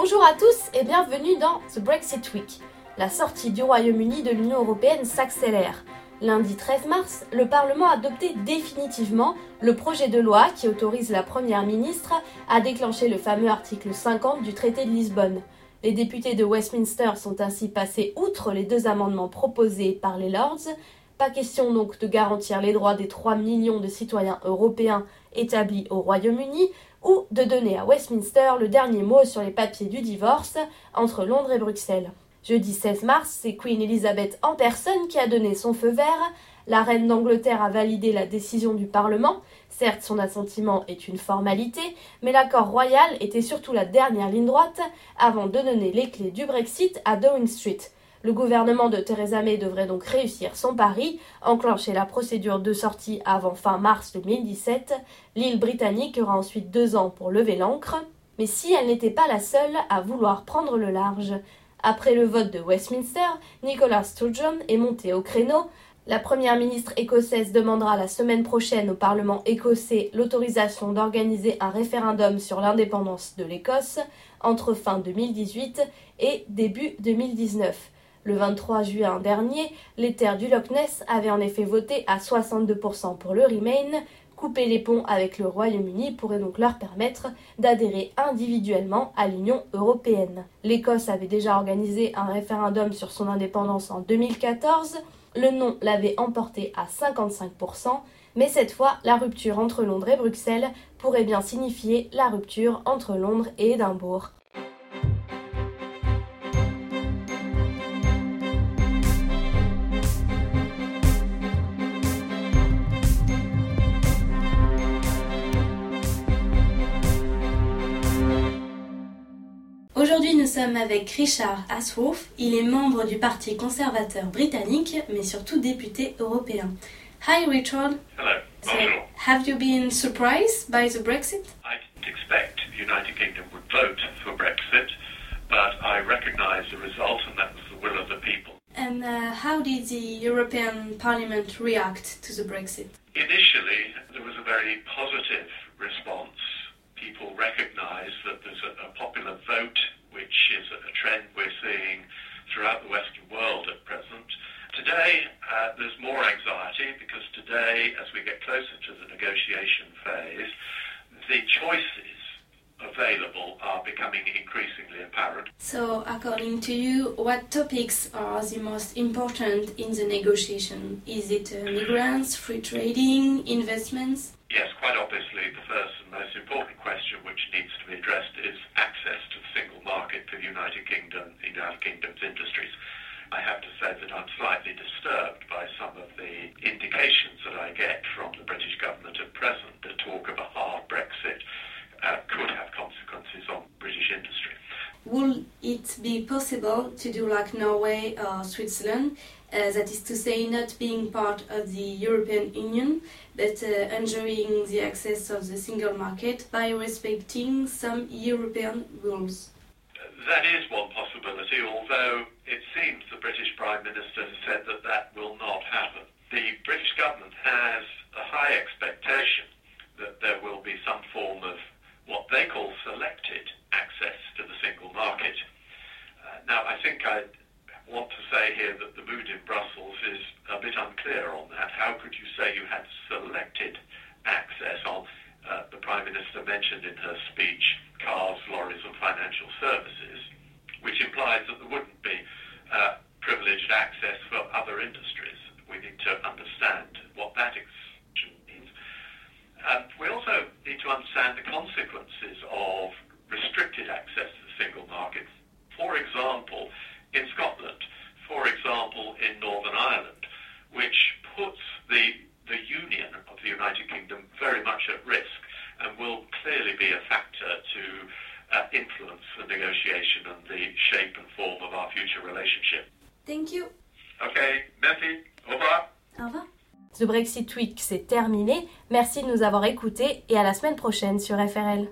Bonjour à tous et bienvenue dans The Brexit Week. La sortie du Royaume-Uni de l'Union européenne s'accélère. Lundi 13 mars, le Parlement a adopté définitivement le projet de loi qui autorise la Première ministre à déclencher le fameux article 50 du traité de Lisbonne. Les députés de Westminster sont ainsi passés outre les deux amendements proposés par les Lords. Pas question donc de garantir les droits des 3 millions de citoyens européens établis au Royaume-Uni, ou de donner à Westminster le dernier mot sur les papiers du divorce entre Londres et Bruxelles. Jeudi 16 mars, c'est Queen Elizabeth en personne qui a donné son feu vert. La reine d'Angleterre a validé la décision du Parlement. Certes, son assentiment est une formalité, mais l'accord royal était surtout la dernière ligne droite avant de donner les clés du Brexit à Downing Street. Le gouvernement de Theresa May devrait donc réussir son pari, enclencher la procédure de sortie avant fin mars 2017. L'île britannique aura ensuite deux ans pour lever l'ancre. Mais si elle n'était pas la seule à vouloir prendre le large. Après le vote de Westminster, Nicolas Sturgeon est monté au créneau. La première ministre écossaise demandera la semaine prochaine au Parlement écossais l'autorisation d'organiser un référendum sur l'indépendance de l'Écosse entre fin 2018 et début 2019. Le 23 juin dernier, les terres du Loch Ness avaient en effet voté à 62% pour le Remain. Couper les ponts avec le Royaume-Uni pourrait donc leur permettre d'adhérer individuellement à l'Union européenne. L'Écosse avait déjà organisé un référendum sur son indépendance en 2014. Le non l'avait emporté à 55%, mais cette fois, la rupture entre Londres et Bruxelles pourrait bien signifier la rupture entre Londres et Édimbourg. Aujourd'hui, nous sommes avec Richard Ashworth. Il est membre du Parti conservateur britannique, mais surtout député européen. Hi, Richard. Hello. So, have you been surprised by the Brexit? I didn't expect the United Kingdom would vote for Brexit, but I recognise the result, and that was the will of the people. And uh, how did the European Parliament react to the Brexit? Initially, there was a very positive response. People recognise that there's a, a popular vote, which is a, trend we're seeing throughout the Western world at present. Today, uh, there's more anxiety because today, as we get closer to the negotiation phase, the choices available are becoming increasingly apparent. So, according to you, what topics are the most important in the negotiation? Is it uh, migrants, free trading, investments? Yes, quite obviously, the first and most important question which needs to be addressed is access to United Kingdom, the United Kingdom's industries. I have to say that I'm slightly disturbed by some of the indications that I get from the British government at present The talk of a hard Brexit uh, could have consequences on British industry. Will it be possible to do like Norway or Switzerland, uh, that is to say, not being part of the European Union, but uh, enjoying the access of the single market by respecting some European rules? That is one possibility, although it seems the British Prime Minister has said that that will not happen. The British government has a high expectation that there will be some form of what they call selected access to the single market. Uh, now, I think I want to say here that the mood in Brussels is a bit unclear on that. How could you say you had selected access on? Uh, the Prime Minister mentioned in her speech cars, lorries, and financial services, which implies that there wouldn't be uh, privileged access for other industries. We need to understand what that exclusion means. Um, we also need to understand the consequences of restricted access to the single market. For example, in Scotland, for example, in Northern Ireland, which puts the the union of the United Kingdom very much at risk and will clearly be a factor to uh, influence the negotiation and the shape and form of our future relationship. Thank you. Okay, merci. Au revoir. Au revoir. The Brexit Week, c'est terminé. Merci de nous avoir écoutés et à la semaine prochaine sur FRL.